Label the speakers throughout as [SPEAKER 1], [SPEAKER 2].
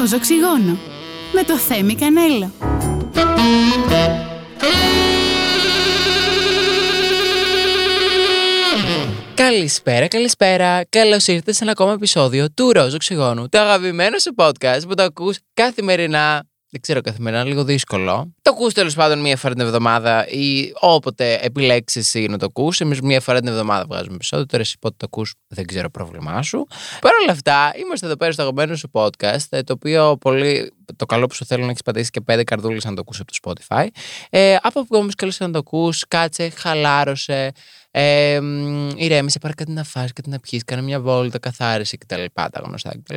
[SPEAKER 1] Ροζ οξυγόνο με το Θέμη Κανέλο.
[SPEAKER 2] Καλησπέρα, καλησπέρα. Καλώς ήρθατε σε ένα ακόμα επεισόδιο του Ροζ Οξυγόνου, το αγαπημένο σου podcast που το ακούς καθημερινά δεν ξέρω καθημερινά, λίγο δύσκολο. Το ακούς τέλος πάντων μία φορά την εβδομάδα ή όποτε επιλέξεις εσύ να το ακούς. Εμείς μία φορά την εβδομάδα βγάζουμε επεισόδιο. Τώρα εσύ πότε το ακούς, δεν ξέρω πρόβλημά σου. Παρ' όλα αυτά, είμαστε εδώ πέρα στο αγαπημένο σου podcast. Ε, το οποίο πολύ. Το καλό που σου θέλω να έχεις πατήσει και πέντε καρδούλες να το ακούσεις από το Spotify. Ε, από που όμως καλώς να το ακούς, κάτσε, χαλάρωσε, ε, ηρέμησε, πάρε κάτι να φας, κάτι να πιείς, κάνε μια βόλτα, καθάρισε κτλ. Τα γνωστά κτλ.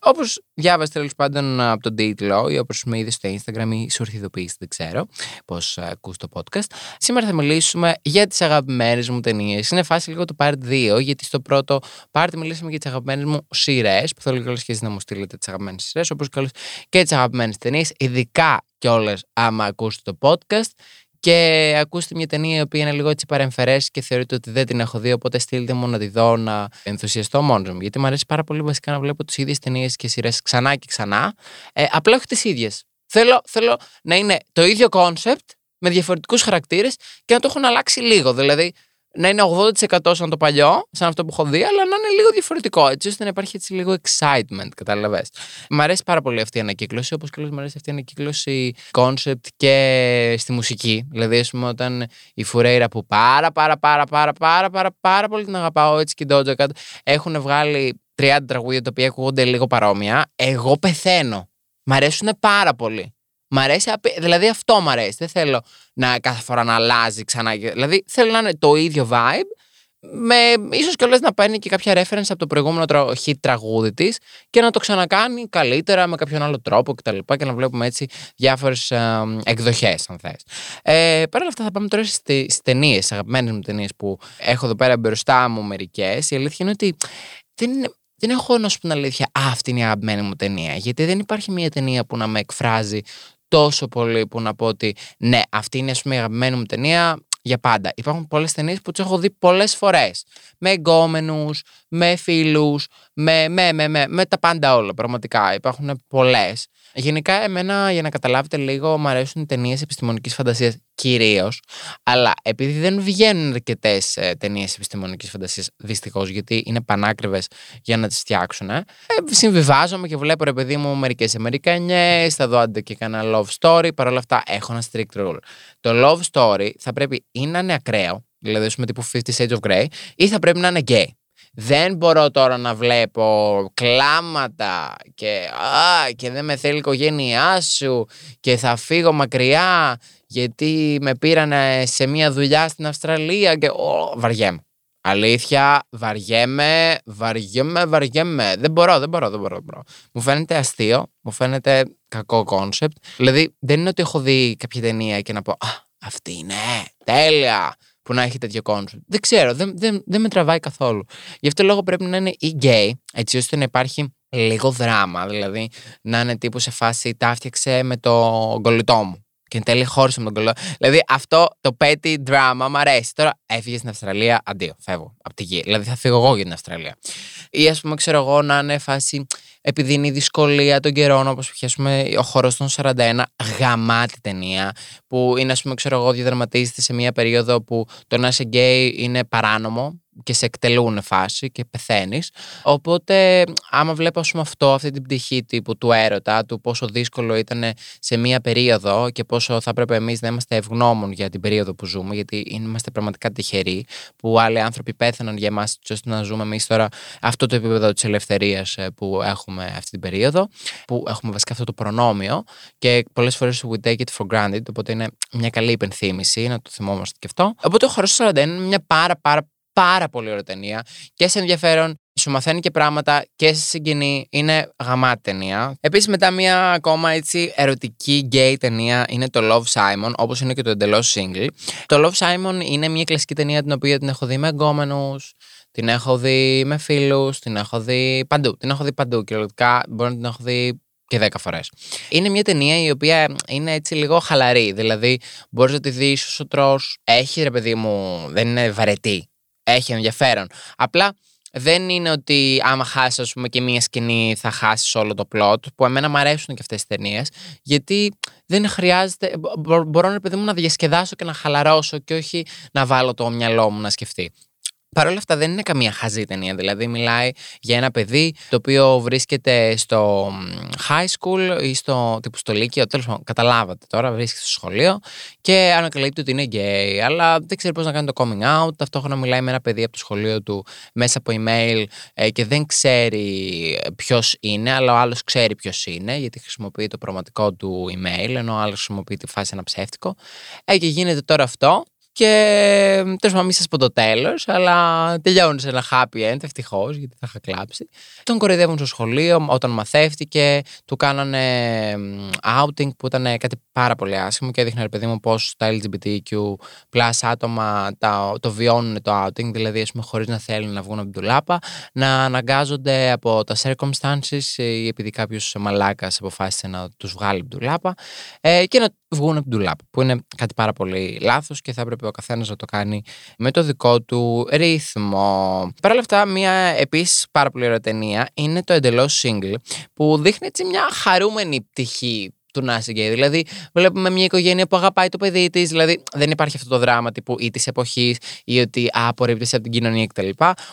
[SPEAKER 2] Όπως διάβασε τέλος πάντων από τον τίτλο ή όπως με είδες στο Instagram ή σου ήρθε δεν ξέρω πώς ακούς το podcast. Σήμερα θα μιλήσουμε για τις αγαπημένες μου ταινίες. Είναι φάση λίγο το part 2, γιατί στο πρώτο part μιλήσαμε για τις αγαπημένες μου σειρές, που θέλω καλώ και να μου στείλετε τις αγαπημένες σειρές, όπως και τις αγαπημένες ταινίες, ειδικά κιόλα άμα ακούσετε το podcast και ακούστε μια ταινία η οποία είναι λίγο έτσι παρεμφερές και θεωρείτε ότι δεν την έχω δει. Οπότε στείλτε μου να τη δω να ενθουσιαστώ μόνος μου. Γιατί μου αρέσει πάρα πολύ βασικά να βλέπω τις ίδιες ταινίες και σειρές ξανά και ξανά. Ε, απλά όχι τις ίδιες. Θέλω, θέλω να είναι το ίδιο κόνσεπτ με διαφορετικούς χαρακτήρες και να το έχουν αλλάξει λίγο. Δηλαδή, να είναι 80% σαν το παλιό, σαν αυτό που έχω δει, αλλά να είναι λίγο διαφορετικό, έτσι ώστε να υπάρχει έτσι λίγο excitement, κατάλαβες. Μ' αρέσει πάρα πολύ αυτή η ανακύκλωση, όπως και μου αρέσει αυτή η ανακύκλωση concept και στη μουσική. Δηλαδή, ας πούμε, όταν η Φουρέιρα που πάρα, πάρα, πάρα, πάρα, πάρα, πάρα, πάρα πολύ την αγαπάω, έτσι και η Doja Cat, έχουν βγάλει 30 τραγούδια τα οποία ακούγονται λίγο παρόμοια, εγώ πεθαίνω. Μ' αρέσουν πάρα πολύ. Μ' αρέσει, δηλαδή αυτό μ' αρέσει. Δεν θέλω να κάθε φορά να αλλάζει ξανά. Δηλαδή θέλω να είναι το ίδιο vibe, με ίσως κιόλας να παίρνει και κάποια reference από το προηγούμενο hit τραγούδι της και να το ξανακάνει καλύτερα με κάποιον άλλο τρόπο κτλ. Και, και να βλέπουμε έτσι διάφορες ε, εκδοχές αν θες. Ε, Παρ' όλα αυτά θα πάμε τώρα στις ταινίες, αγαπημένες μου ταινίες που έχω εδώ πέρα μπροστά μου μερικές. Η αλήθεια είναι ότι δεν είναι δεν έχω να σου την αλήθεια, αυτή είναι η αγαπημένη μου ταινία. Γιατί δεν υπάρχει μια ταινία που να με εκφράζει τόσο πολύ που να πω ότι ναι, αυτή είναι πούμε, η αγαπημένη μου ταινία για πάντα. Υπάρχουν πολλές ταινίες που τις έχω δει πολλές φορές. Με εγκόμενους, με φίλους, με, με, με, με, με τα πάντα όλα. Πραγματικά υπάρχουν πολλές. Γενικά, εμένα, για να καταλάβετε λίγο, μου αρέσουν οι ταινίες επιστημονικής φαντασίας κυρίως. Αλλά επειδή δεν βγαίνουν αρκετές ε, ταινίες επιστημονικής φαντασίας, δυστυχώς, γιατί είναι πανάκριβες για να τις φτιάξουν, ε, συμβιβάζομαι και βλέπω, ρε παιδί μου, μερικές Αμερικανιές, θα δω άντε και κανένα love story. Παρ' όλα αυτά, έχω ένα strict rule. Το love story θα πρέπει ή να είναι ακραίο, δηλαδή, ας πούμε, τύπου 50 Shades of Grey, ή θα πρέπει να είναι gay. Δεν μπορώ τώρα να βλέπω κλάματα και, α, και δεν με θέλει η οικογένειά σου και θα φύγω μακριά γιατί με πήραν σε μια δουλειά στην Αυστραλία και ο, βαριέμαι. Αλήθεια, βαριέμαι, βαριέμαι, βαριέμαι. Δεν μπορώ, δεν μπορώ, δεν μπορώ. Δεν μπορώ. Μου φαίνεται αστείο, μου φαίνεται κακό κόνσεπτ. Δηλαδή, δεν είναι ότι έχω δει κάποια ταινία και να πω Α, αυτή είναι τέλεια που να έχει τέτοιο κόνσεπτ. Δεν ξέρω, δεν, δεν, δεν με τραβάει καθόλου. Γι' αυτό λόγο πρέπει να είναι ή γκέι, έτσι ώστε να υπάρχει λίγο δράμα. Δηλαδή να είναι τύπου σε φάση τα έφτιαξε με το κολλητό μου. Και εν τέλει χώρισε με τον κολλητό. Δηλαδή αυτό το petty drama μου αρέσει. Τώρα έφυγες στην Αυστραλία, αντίο, φεύγω από τη γη. Δηλαδή θα φύγω εγώ για την Αυστραλία. Ή ας πούμε, ξέρω εγώ να είναι φάση επειδή είναι η δυσκολία των καιρών, όπως πιάσουμε ο χώρος των 41, γαμάτη ταινία, που είναι, ας πούμε, ξέρω εγώ, διαδραματίζεται σε μια περίοδο που το να είσαι γκέι είναι παράνομο και σε εκτελούν φάση και πεθαίνεις. Οπότε, άμα βλέπω πούμε, αυτό, αυτή την πτυχή τύπου του έρωτα, του πόσο δύσκολο ήταν σε μία περίοδο και πόσο θα έπρεπε εμείς να είμαστε ευγνώμων για την περίοδο που ζούμε, γιατί είμαστε πραγματικά τυχεροί που άλλοι άνθρωποι πέθαναν για εμάς, ώστε να ζούμε εμείς τώρα αυτό το επίπεδο της ελευθερίας ε, που έχουμε αυτή την περίοδο, που έχουμε βασικά αυτό το προνόμιο και πολλές φορές we take it for granted, οπότε είναι μια καλή υπενθύμηση να το θυμόμαστε και αυτό. Οπότε ο χώρο 41 είναι μια πάρα πάρα πάρα πολύ ωραία ταινία και σε ενδιαφέρον, σου μαθαίνει και πράγματα και σε συγκινεί. Είναι γαμάτη ταινία. Επίσης, μετά μια ακόμα έτσι ερωτική γκέι ταινία είναι το Love Simon, όπως είναι και το εντελώς single. Το Love Simon είναι μια κλασική ταινία την οποία την έχω δει με εγκόμενους, την έχω δει με φίλους, την έχω δει παντού. Την έχω δει παντού. Κυριολεκτικά μπορεί να την έχω δει και δέκα φορές. Είναι μια ταινία η οποία είναι έτσι λίγο χαλαρή. Δηλαδή, μπορείς να τη δεις όσο τρώ. Έχει ρε παιδί μου, δεν είναι βαρετή έχει ενδιαφέρον. Απλά δεν είναι ότι άμα χάσεις, ας πούμε, και μία σκηνή θα χάσεις όλο το plot. Που εμένα μου αρέσουν και αυτές τι ταινίες. Γιατί δεν χρειάζεται. Μπορώ, ρε παιδί μου, να διασκεδάσω και να χαλαρώσω και όχι να βάλω το μυαλό μου να σκεφτεί. Παρ' όλα αυτά δεν είναι καμία χαζή ταινία. Δηλαδή μιλάει για ένα παιδί το οποίο βρίσκεται στο high school ή στο, τύπου στο λύκειο. Τέλος πάντων, καταλάβατε τώρα, βρίσκεται στο σχολείο και ανακαλύπτει ότι είναι gay. Αλλά δεν ξέρει πώς να κάνει το coming out. Ταυτόχρονα μιλάει με ένα παιδί από το σχολείο του μέσα από email ε, και δεν ξέρει ποιος είναι, αλλά ο άλλος ξέρει ποιος είναι, γιατί χρησιμοποιεί το πραγματικό του email, ενώ ο άλλος χρησιμοποιεί τη φάση ένα ψεύτικο. Ε, και γίνεται τώρα αυτό. Και τέλος πάντων, μην σας πω το τέλος, αλλά τελειώνει σε ένα happy end, ευτυχώς, γιατί θα είχα κλάψει. Τον κοροϊδεύουν στο σχολείο όταν μαθεύτηκε, του κάνανε outing που ήταν κάτι πάρα πολύ άσχημο και έδειχνε, ρε παιδί μου, πώς τα LGBTQ plus άτομα τα, το βιώνουν το outing, δηλαδή, ας πούμε, χωρίς να θέλουν να βγουν από την τουλάπα, να αναγκάζονται από τα circumstances ή επειδή κάποιος μαλάκας αποφάσισε να τους βγάλει από την τουλάπα ε, και να βγουν από την ντουλάπα, που είναι κάτι πάρα πολύ λάθος και θα έπρεπε ο καθένας να το κάνει με το δικό του ρυθμό. Παρ' όλα αυτά, μια επίσης πάρα πολύ ωραία ταινία είναι το εντελώς single, που δείχνει έτσι μια χαρούμενη πτυχή του να είσαι γκέι. Δηλαδή, βλέπουμε μια οικογένεια που αγαπάει το παιδί της. Δηλαδή, δεν υπάρχει αυτό το δράμα τύπου ή της εποχής ή ότι απορρίπτεσαι από την κοινωνία κτλ.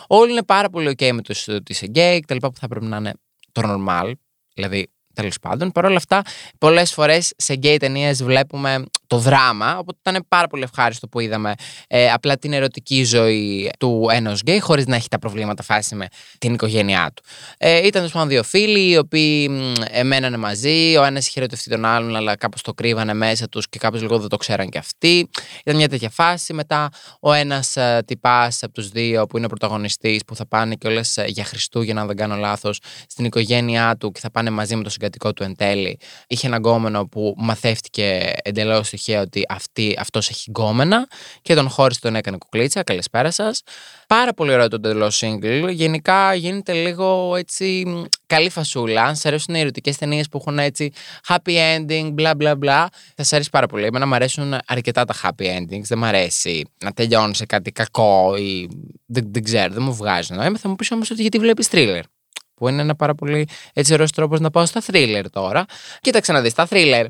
[SPEAKER 2] Όλοι είναι πάρα πολύ OK με το ότι είσαι γκέι κτλ. που θα πρέπει να είναι το normal. Δηλαδή, Τέλος πάντων. Παρ' όλα αυτά, πολλές φορές σε γκέι ταινίες βλέπουμε το δράμα. Οπότε ήταν πάρα πολύ ευχάριστο που είδαμε ε, απλά την ερωτική ζωή του ενός γκέι, χωρίς να έχει τα προβλήματα φάση με την οικογένειά του. Ε, ήταν τόσο δύο φίλοι, οι οποίοι ε, μένανε μαζί. Ο ένας είχε ερωτευτεί τον άλλον, αλλά κάπως το κρύβανε μέσα τους και κάπως λίγο δεν το ξέραν κι αυτοί. Ήταν μια τέτοια φάση. Μετά ο ένας ε, τυπάς από τους δύο, που είναι ο πρωταγωνιστής, που θα πάνε κιόλας ε, για Χριστούγεννα, αν δεν κάνω λάθος, στην οικογένειά του και θα πάνε μαζί με το συγκατοικό του εν τέλει. Είχε ένα γκόμενο που μαθεύτηκε εντελώς τυχαία ότι αυτή, αυτός έχει γκόμενα και τον χώρισε τον έκανε κουκλίτσα. Καλησπέρα σας. Πάρα πολύ ωραίο το εντελώς single. Γενικά γίνεται λίγο έτσι καλή φασούλα. Αν σας αρέσουν οι ερωτικές ταινίες που έχουν έτσι happy ending, μπλα μπλα μπλα, θα σας αρέσει πάρα πολύ. Εμένα μου αρέσουν αρκετά τα happy endings. Δεν μου αρέσει να τελειώνει σε κάτι κακό ή δεν, δεν ξέρω, δεν μου βγάζει νόημα. Θα μου πεις όμως ότι γιατί βλέπεις thriller που είναι ένα πάρα πολύ έτσι ωραίος τρόπος να πάω στα thriller τώρα. Κοίταξε να δεις, τα thriller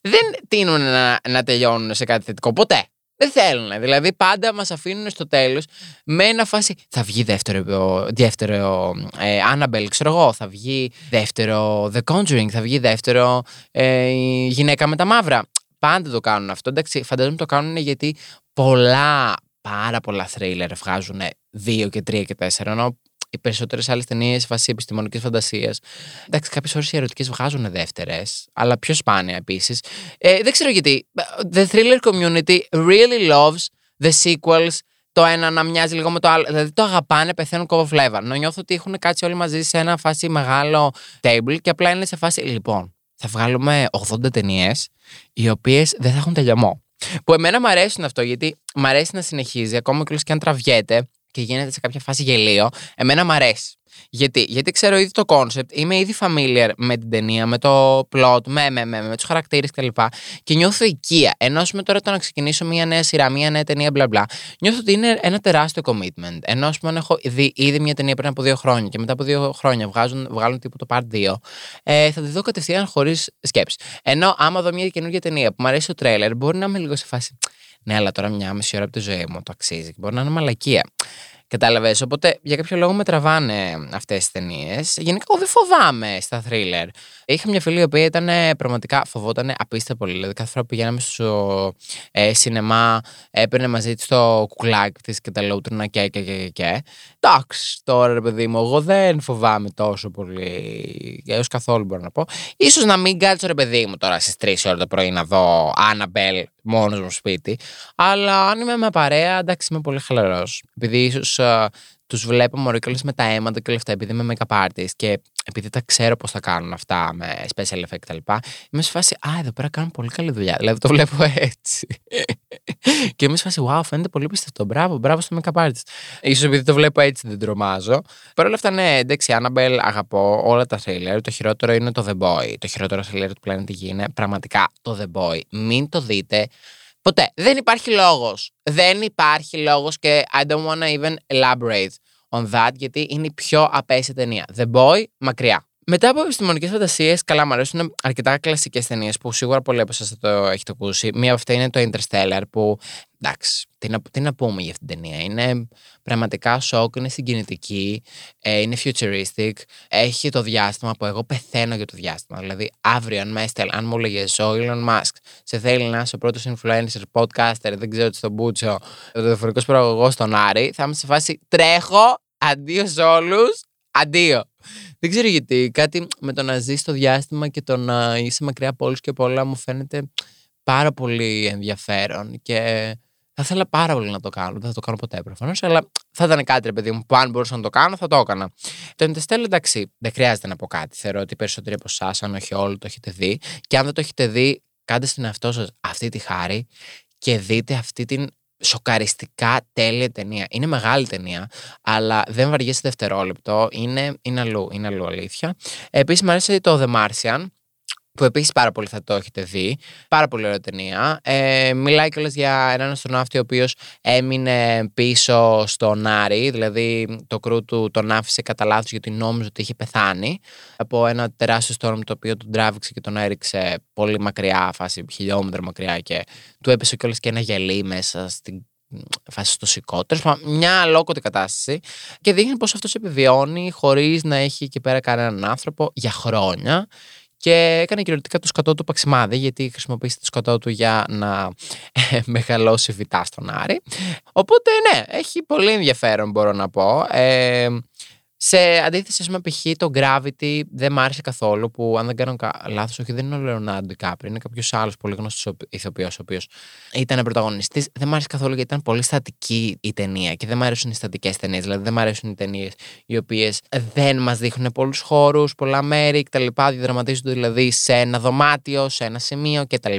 [SPEAKER 2] δεν τείνουν να, να τελειώνουν σε κάτι θετικό ποτέ. Δεν θέλουν. Δηλαδή, πάντα μας αφήνουν στο τέλος με ένα φάση. Θα βγει δεύτερο, δεύτερο ε, Annabelle, ξέρω εγώ. Θα βγει δεύτερο The Conjuring. Θα βγει δεύτερο ε, Γυναίκα με τα μαύρα. Πάντα το κάνουν αυτό. Εντάξει, φαντάζομαι το κάνουν γιατί πολλά, πάρα πολλά θρίλερ βγάζουν δύο και τρία και τέσσερα. Ενώ οι περισσότερες άλλες ταινίες βάσει επιστημονικής φαντασίας. Εντάξει, κάποιες φορέ οι ερωτικές βγάζουν δεύτερες, αλλά πιο σπάνια επίσης. Ε, δεν ξέρω γιατί. The thriller community really loves the sequels το ένα να μοιάζει λίγο με το άλλο. Δηλαδή το αγαπάνε, πεθαίνουν κόβο flavor. Να νιώθω ότι έχουν κάτσει όλοι μαζί σε ένα φάση μεγάλο table και απλά είναι σε φάση. Λοιπόν, θα βγάλουμε 80 ταινίες οι οποίες δεν θα έχουν τελειωμό. Που εμένα μου αρέσουν αυτό γιατί μου αρέσει να συνεχίζει, ακόμα και αν τραβιέται και γίνεται σε κάποια φάση γελίο, εμένα μου αρέσει. Γιατί, γιατί ξέρω ήδη το κόνσεπτ, είμαι ήδη familiar με την ταινία, με το plot, με, με, με, με τους χαρακτήρες κλπ. Και νιώθω οικεία. Ενώ με τώρα το να ξεκινήσω μια νέα σειρά, μια νέα ταινία, μπλα μπλα, νιώθω ότι είναι ένα τεράστιο commitment. Ενώ πούμε, έχω δει ήδη μια ταινία πριν από δύο χρόνια και μετά από δύο χρόνια βγάζουν, βγάλουν τύπου το part 2, ε, θα τη δω κατευθείαν χωρίς σκέψη. Ενώ άμα δω μια καινούργια ταινία που μου αρέσει το τρέλερ, μπορεί να είμαι λίγο σε φάση. Ναι, αλλά τώρα μια μισή ώρα από τη ζωή μου το αξίζει. Μπορεί να είναι μαλακία. Κατάλαβες. Οπότε για κάποιο λόγο με τραβάνε αυτές τις ταινίες. Γενικά, εγώ δεν φοβάμαι στα θρίλερ. Είχα μια φίλη η οποία ήταν πραγματικά φοβόταν απίστευτα πολύ. Δηλαδή, κάθε φορά που πηγαίναμε στο ε, σινεμά, έπαιρνε μαζί της το κουκλάκι της και τα λούτρινα και και και και. Εντάξει, τώρα ρε παιδί μου, εγώ δεν φοβάμαι τόσο πολύ. Έως καθόλου μπορώ να πω. σω να μην κάτσω ρε παιδί μου τώρα στις 3 ώρε το πρωί να δω Annabelle μόνος μου σπίτι. Αλλά αν είμαι με παρέα, εντάξει, είμαι πολύ χαλαρός. Επειδή ίσως uh, τους βλέπω μωρίκολε με τα αίματα και όλα αυτά, επειδή είμαι make-up artist και επειδή τα ξέρω πώς θα κάνουν αυτά με special effect κτλ. Είμαι σε φάση, Α, εδώ πέρα κάνουν πολύ καλή δουλειά. Δηλαδή το βλέπω έτσι. και είμαι σε φάση, Wow, φαίνεται πολύ πιστευτό. Μπράβο, μπράβο στο make-up artist. σω επειδή το βλέπω έτσι δεν τρομάζω. Παρ' όλα αυτά, ναι, εντάξει, Annabelle αγαπώ όλα τα thriller. Το χειρότερο είναι το The Boy. Το χειρότερο thriller του Planet Gee είναι πραγματικά το The Boy. Μην το δείτε. Ποτέ. Δεν υπάρχει λόγος. Δεν υπάρχει λόγος και I don't wanna even elaborate on that, γιατί είναι η πιο απέσια ταινία. The Boy, μακριά. Μετά από επιστημονικές φαντασίες, καλά, μου αρέσουν αρκετά κλασικές ταινίες που σίγουρα πολλοί από εσάς θα το έχετε ακούσει. Μία από αυτά είναι το Interstellar, που εντάξει, τι να, τι να πούμε για αυτήν την ταινία. Είναι πραγματικά σοκ, είναι συγκινητική, ε, είναι futuristic. Έχει το διάστημα που εγώ πεθαίνω για το διάστημα. Δηλαδή, αύριο, αν με έστελ, αν μου έλεγες ο Elon Musk, σε θέλει να είσαι ο πρώτος influencer, podcaster, δεν ξέρω τι στον Μπούτσο, ο διαφορετικός παραγωγό στον Άρη, θα είμαι σε φάση τρέχω, αντίο σε όλους, αντίο. Δεν ξέρω γιατί. Κάτι με το να ζεις στο διάστημα και το να είσαι μακριά από όλους και από όλα μου φαίνεται πάρα πολύ ενδιαφέρον και θα ήθελα πάρα πολύ να το κάνω. Δεν θα το κάνω ποτέ προφανώς, αλλά θα ήταν κάτι, ρε παιδί μου, που αν μπορούσα να το κάνω, θα το έκανα. Το Interstellar, εντάξει, δεν χρειάζεται να πω κάτι. Θεωρώ ότι περισσότεροι από εσάς, αν όχι όλοι, το έχετε δει. Και αν δεν το έχετε δει, κάντε στην εαυτό σας αυτή τη χάρη και δείτε αυτή την σοκαριστικά τέλεια ταινία. Είναι μεγάλη ταινία, αλλά δεν βαριέσαι δευτερόλεπτο. Είναι, είναι αλλού, είναι αλλού αλήθεια. Επίσης, μου αρέσει το The Martian, που επίσης πάρα πολύ θα το έχετε δει. Πάρα πολύ ωραία ταινία. Ε, μιλάει κιόλας για έναν αστροναύτη ο οποίος έμεινε πίσω στον Άρη, δηλαδή το κρού του τον άφησε κατά λάθος γιατί νόμιζε ότι είχε πεθάνει από ένα τεράστιο στόρμ το οποίο τον τράβηξε και τον έριξε πολύ μακριά, φάση χιλιόμετρα μακριά και του έπεσε κιόλας και ένα γελί μέσα στην φάση στο σηκώτερο. Μια αλόκοτη κατάσταση. Και δείχνει πώ αυτός επιβιώνει χωρίς να έχει εκεί πέρα κανέναν άνθρωπο για χρόνια και έκανε κυριολεκτικά το σκατό του παξιμάδι, γιατί χρησιμοποίησε το σκατό του για να ε, μεγαλώσει βιτά στον Άρη. Οπότε, ναι, έχει πολύ ενδιαφέρον, μπορώ να πω. Ε, σε αντίθεση με π.χ. το Gravity δεν μ' άρεσε καθόλου που αν δεν κάνω λάθος, όχι δεν είναι ο Λεωνάρντο Κάπρι, είναι κάποιος άλλος πολύ γνωστός ηθοποιός ο οποίος ήταν πρωταγωνιστής. Δεν μ' άρεσε καθόλου γιατί ήταν πολύ στατική η ταινία και δεν μ' αρέσουν οι στατικές ταινίες. Δηλαδή δεν μ' αρέσουν οι ταινίες οι οποίες δεν μας δείχνουν πολλούς χώρους, πολλά μέρη κτλ. Διαδραματίζονται δηλαδή σε ένα δωμάτιο, σε ένα σημείο κτλ.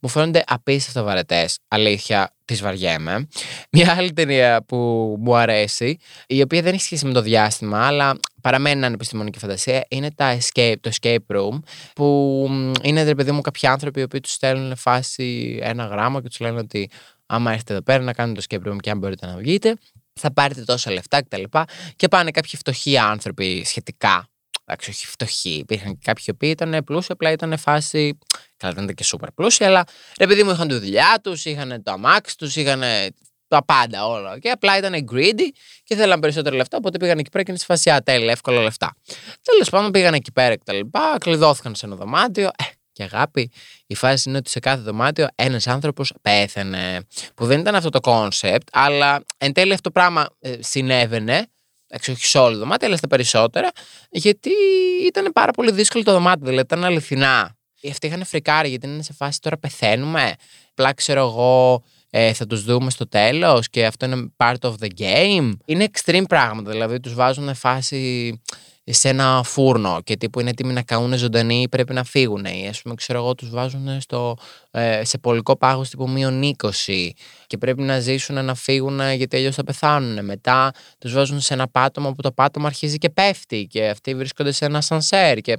[SPEAKER 2] Μου φαίνονται απίστευτα βαρετές. Αλήθεια, της βαριέμαι. Μια άλλη ταινία που μου αρέσει, η οποία δεν έχει σχέση με το διάστημα, αλλά παραμένει να είναι επιστημονική φαντασία, είναι τα escape, το escape room, που είναι, ρε παιδί μου, κάποιοι άνθρωποι οι οποίοι τους στέλνουν φάση ένα γράμμα και τους λένε ότι άμα έρθετε εδώ πέρα να κάνετε το escape room και αν μπορείτε να βγείτε, θα πάρετε τόσα λεφτά κτλ. Και, και πάνε κάποιοι φτωχοί άνθρωποι σχετικά εντάξει, όχι φτωχοί. Υπήρχαν και κάποιοι οποίοι ήταν πλούσιοι, απλά ήταν φάση. Καλά, δεν ήταν και σούπερ πλούσιοι, αλλά ρε παιδί μου είχαν τη δουλειά τους, είχαν το αμάξι τους, είχαν τα πάντα όλα. Και απλά ήταν greedy και θέλαν περισσότερα λεφτά, οπότε πήγαν εκεί πέρα και είναι στη φάση τέλεια, εύκολα λεφτά. Τέλος πάντων πήγαν εκεί πέρα και τα λοιπά, κλειδώθηκαν σε ένα δωμάτιο. Ε, και αγάπη, η φάση είναι ότι σε κάθε δωμάτιο ένας άνθρωπος πέθανε. Που δεν ήταν αυτό το κόνσεπτ, αλλά εν τέλει αυτό το πράγμα ε, συνέβαινε Εντάξει, όχι σε όλο το δωμάτιο, αλλά στα περισσότερα, γιατί ήταν πάρα πολύ δύσκολο το δωμάτιο. Δηλαδή ήταν αληθινά. Αυτοί είχαν φρικάρει, γιατί είναι σε φάση τώρα πεθαίνουμε. Απλά ξέρω εγώ, ε, θα τους δούμε στο τέλος και αυτό είναι part of the game. Είναι extreme πράγματα. Δηλαδή τους βάζουν φάση σε ένα φούρνο και τύπου είναι έτοιμοι να καούν ζωντανοί ή πρέπει να φύγουν. Ή ας πούμε, ξέρω εγώ, τους βάζουν στο, ε, σε πολικό πάγος τύπου μείον 20 και πρέπει να ζήσουν να φύγουν γιατί αλλιώς θα πεθάνουν. Μετά τους βάζουν σε ένα πάτωμα που το πάτωμα αρχίζει και πέφτει και αυτοί βρίσκονται σε ένα σανσέρ. Και...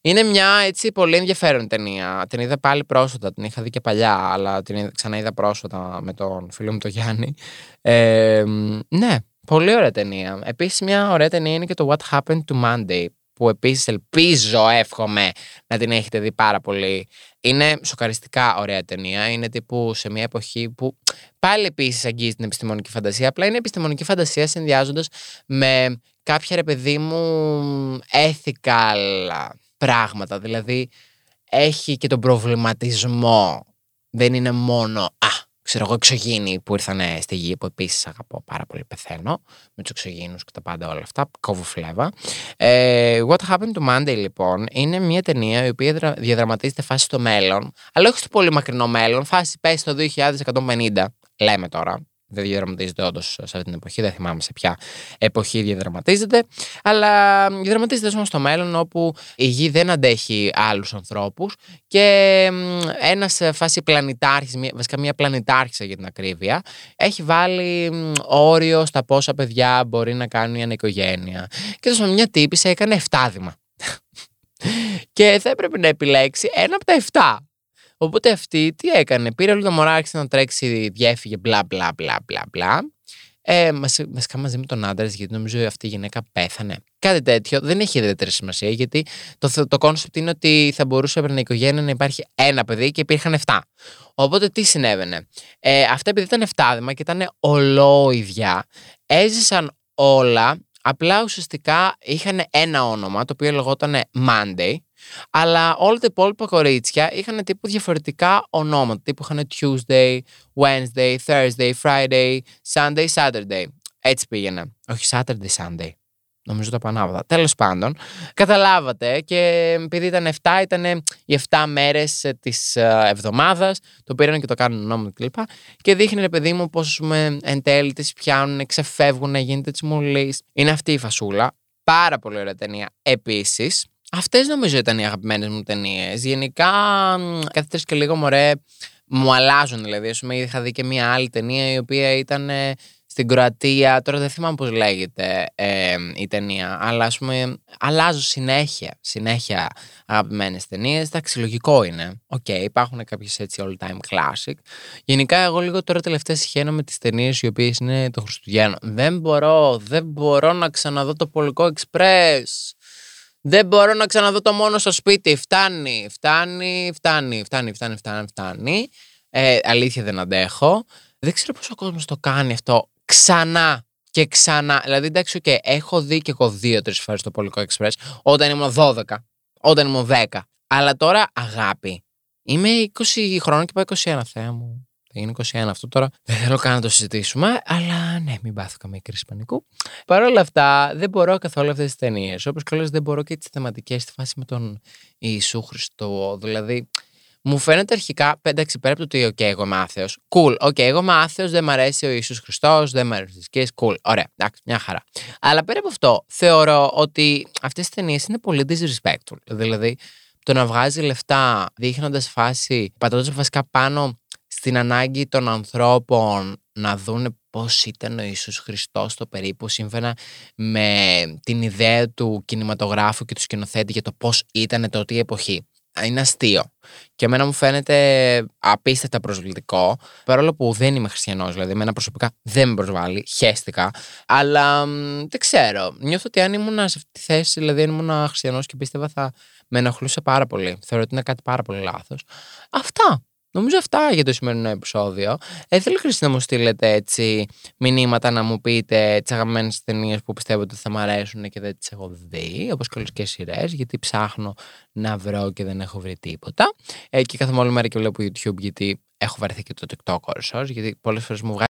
[SPEAKER 2] Είναι μια έτσι πολύ ενδιαφέρον ταινία. Την είδα πάλι πρόσφατα, την είχα δει και παλιά, αλλά την είδα, ξανά είδα πρόσφατα με τον φίλο μου τον Γιάννη. Ε, ναι, Πολύ ωραία ταινία. Επίσης, μια ωραία ταινία είναι και το What Happened to Monday, που επίσης ελπίζω, εύχομαι να την έχετε δει πάρα πολύ. Είναι σοκαριστικά ωραία ταινία. Είναι τύπου σε μια εποχή που πάλι επίσης αγγίζει την επιστημονική φαντασία. Απλά είναι επιστημονική φαντασία συνδυάζοντας με κάποια ρε παιδί μου ethical πράγματα. Δηλαδή έχει και τον προβληματισμό. Δεν είναι μόνο Α, ξέρω εγώ, εξωγήινοι που ήρθαν στη γη, που επίσης αγαπώ πάρα πολύ, πεθαίνω με τους εξωγήινους και τα πάντα όλα αυτά. Κόβω φλέβα. Ε, What Happened to Monday, λοιπόν, είναι μια ταινία η οποία διαδραματίζεται φάση στο μέλλον, αλλά όχι στο πολύ μακρινό μέλλον, φάση πέσει το 2150, λέμε τώρα δεν διαδραματίζεται όντως σε αυτή την εποχή, δεν θυμάμαι σε ποια εποχή διαδραματίζεται. Αλλά διαδραματίζεται όμω στο μέλλον όπου η γη δεν αντέχει άλλους ανθρώπους και ένας φάση πλανητάρχης, βασικά μια πλανητάρχησα για την ακρίβεια, έχει βάλει όριο στα πόσα παιδιά μπορεί να κάνουν μια οικογένεια. Και τόσο μια τύπισσα έκανε 7 και θα έπρεπε να επιλέξει ένα από τα 7. Οπότε αυτή τι έκανε, πήρε όλα τα μωρά, άρχισε να τρέξει, διέφυγε, μπλα μπλα μπλα μπλα μπλα. Ε, βασικά μαζί με τον άντρα, γιατί νομίζω αυτή η γυναίκα πέθανε. Κάτι τέτοιο δεν έχει ιδιαίτερη σημασία, γιατί το, το κόνσεπτ είναι ότι θα μπορούσε από την οικογένεια να υπάρχει ένα παιδί και υπήρχαν 7. Οπότε τι συνέβαινε; Ε, αυτά επειδή ήταν 7 και ήταν ολόιδια, έζησαν όλα, απλά ουσιαστικά είχαν ένα όνομα, το οποίο λεγόταν Monday, αλλά όλα τα υπόλοιπα κορίτσια είχαν τύπου διαφορετικά ονόματα. Τύπου είχαν Tuesday, Wednesday, Thursday, Friday, Sunday, Saturday. Έτσι πήγαινε. Όχι Saturday, Sunday. Νομίζω τα πανάβατα. Τέλος πάντων, καταλάβατε και επειδή ήταν 7, ήταν οι 7 μέρες της ε, εβδομάδας. Το πήραν και το κάνουν νόμο κλπ. Και δείχνει ρε παιδί μου πώ εν τέλει τις πιάνουν, ξεφεύγουν, γίνεται τσιμουλή. Είναι αυτή η φασούλα. Πάρα πολύ ωραία ταινία. Επίσης, Αυτές νομίζω ήταν οι αγαπημένες μου ταινίες. Γενικά, κάθε τρει και λίγο μωρέ, μου αλλάζουν. Δηλαδή, ας πούμε, είχα δει και μία άλλη ταινία η οποία ήταν ε, στην Κροατία. Τώρα δεν θυμάμαι πώς λέγεται ε, η ταινία, αλλά ας πούμε, αλλάζω συνέχεια. Συνέχεια αγαπημένες ταινίες. Εντάξει, λογικό είναι. OK, okay, υπάρχουν κάποιες έτσι all time classic. Γενικά, εγώ λίγο τώρα τελευταία σιχαίνομαι τις ταινίες οι οποίες είναι των Χριστουγέννων. Δεν μπορώ, δεν μπορώ να ξαναδώ το Πολικό Εξπρές. Δεν μπορώ να ξαναδώ το μόνο στο σπίτι. Φτάνει, φτάνει, φτάνει, φτάνει, φτάνει, φτάνει, φτάνει. Ε, αλήθεια δεν αντέχω. Δεν ξέρω πόσος κόσμος το κάνει αυτό ξανά και ξανά. Δηλαδή, εντάξει, okay, έχω δει και εγώ δύο-τρεις φορές το Πολικό Εξπρές όταν ήμουν 12, όταν ήμουν 10. Αλλά τώρα αγάπη. Είμαι 20 χρόνων και πάω 21, Θεέ μου θα γίνει 21 αυτό τώρα. Δεν θέλω καν να το συζητήσουμε, αλλά ναι, μην πάθω καμία κρίση πανικού. Παρ' όλα αυτά, δεν μπορώ καθόλου αυτές τις ταινίες. Όπως και δεν μπορώ και τις θεματικές στη φάση με τον Ιησού Χριστό. Δηλαδή, μου φαίνεται αρχικά, εντάξει, πέρα από το ότι, OK, εγώ είμαι άθεος. Cool, OK, εγώ είμαι άθεος, δεν μ' αρέσει ο Ιησούς Χριστός, δεν μ' αρέσει οι Cool, ωραία, εντάξει, μια χαρά. Αλλά πέρα από αυτό, θεωρώ ότι αυτές τις ταινίες είναι πολύ disrespectful. Δηλαδή, το να βγάζει λεφτά δείχνοντας φάση, πατώντας βασικά πάνω στην ανάγκη των ανθρώπων να δουν πώς ήταν ο Ιησούς Χριστός το περίπου σύμφωνα με την ιδέα του κινηματογράφου και του σκηνοθέτη για το πώς ήταν τότε η εποχή. Είναι αστείο. Και εμένα μου φαίνεται απίστευτα προσβλητικό, παρόλο που δεν είμαι χριστιανός, δηλαδή εμένα προσωπικά δεν με προσβάλλει, χέστηκα. Αλλά δεν ξέρω. Νιώθω ότι αν ήμουν σε αυτή τη θέση, δηλαδή αν ήμουν χριστιανός και πίστευα, θα με ενοχλούσε πάρα πολύ. Θεωρώ ότι είναι κάτι πάρα πολύ λάθος. Αυτά. Νομίζω αυτά για το σημερινό επεισόδιο. Ε, θέλω Χρυσή να μου στείλετε έτσι μηνύματα να μου πείτε τις αγαπημένες ταινίες που πιστεύω ότι θα μου αρέσουν και δεν τις έχω δει, όπως και όλες και σειρές, γιατί ψάχνω να βρω και δεν έχω βρει τίποτα. Ε, και κάθομαι όλη μέρα και βλέπω YouTube γιατί έχω βαρεθεί και το TikTok όρσος, γιατί πολλές φορές μου βγάζει